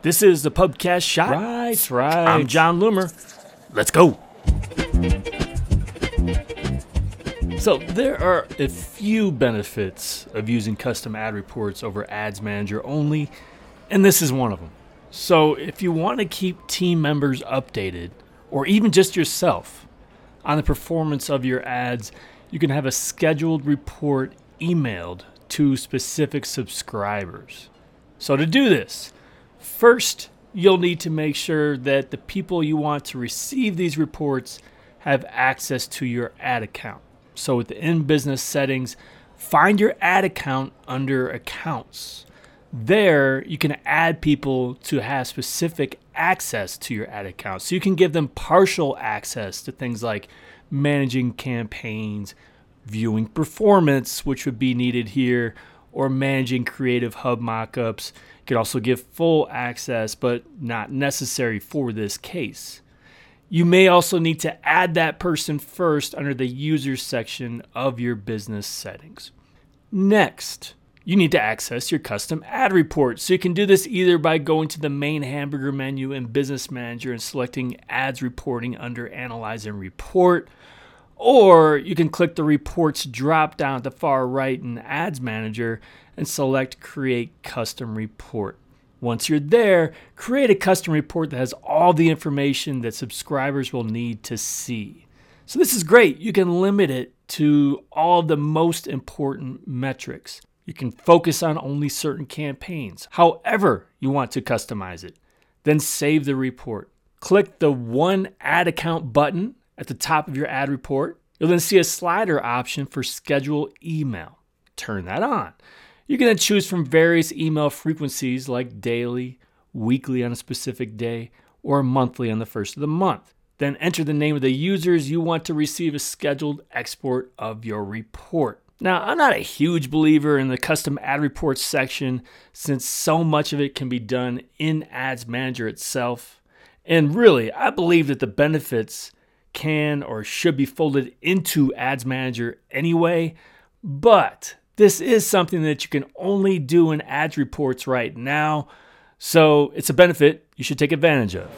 This is the Pubcast Shot. Right, right. I'm Jon Loomer. Let's go. So, there are a few benefits of using custom ad reports over Ads Manager only, and this is one of them. So, if you want to keep team members updated, or even just yourself, on the performance of your ads, you can have a scheduled report emailed to specific subscribers. So, to do this, first you'll need to make sure that the people you want to receive these reports have access to your ad account. So, within business settings, find your ad account under accounts. There, you can add people to have specific access to your ad account. So, you can give them partial access to things like managing campaigns, viewing performance, which would be needed here, or managing Creative Hub mockups. You could also give full access, but not necessary for this case. You may also need to add that person first under the users section of your business settings. Next, you need to access your custom ad report. So you can do this either by going to the main hamburger menu in Business Manager and selecting Ads Reporting under Analyze and Report, or you can click the Reports drop down at the far right in Ads Manager and select Create Custom Report. Once you're there, create a custom report that has all the information that subscribers will need to see. So, this is great. You can limit it to all the most important metrics. You can focus on only certain campaigns, however, you want to customize it. Then save the report. Click the One Ad Account button at the top of your ad report. You'll then see a slider option for Schedule Email. Turn that on. You can then choose from various email frequencies like daily, weekly on a specific day, or monthly on the first of the month. Then enter the name of the users you want to receive a scheduled export of your report. Now, I'm not a huge believer in the custom ad reports section since so much of it can be done in Ads Manager itself. And really, I believe that the benefits can or should be folded into Ads Manager anyway, but this is something that you can only do in ads reports right now, so it's a benefit you should take advantage of.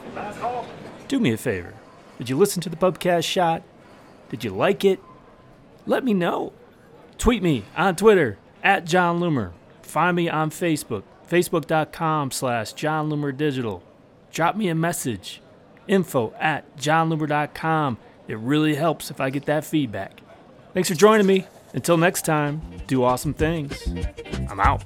Do me a favor. Did you listen to the Pubcast shot? Did you like it? Let me know. Tweet me on Twitter at Jon Loomer. Find me on Facebook, facebook.com slash Jon Loomer Digital. Drop me a message, info at jonloomer.com. It really helps if I get that feedback. Thanks for joining me. Until next time, do awesome things. I'm out.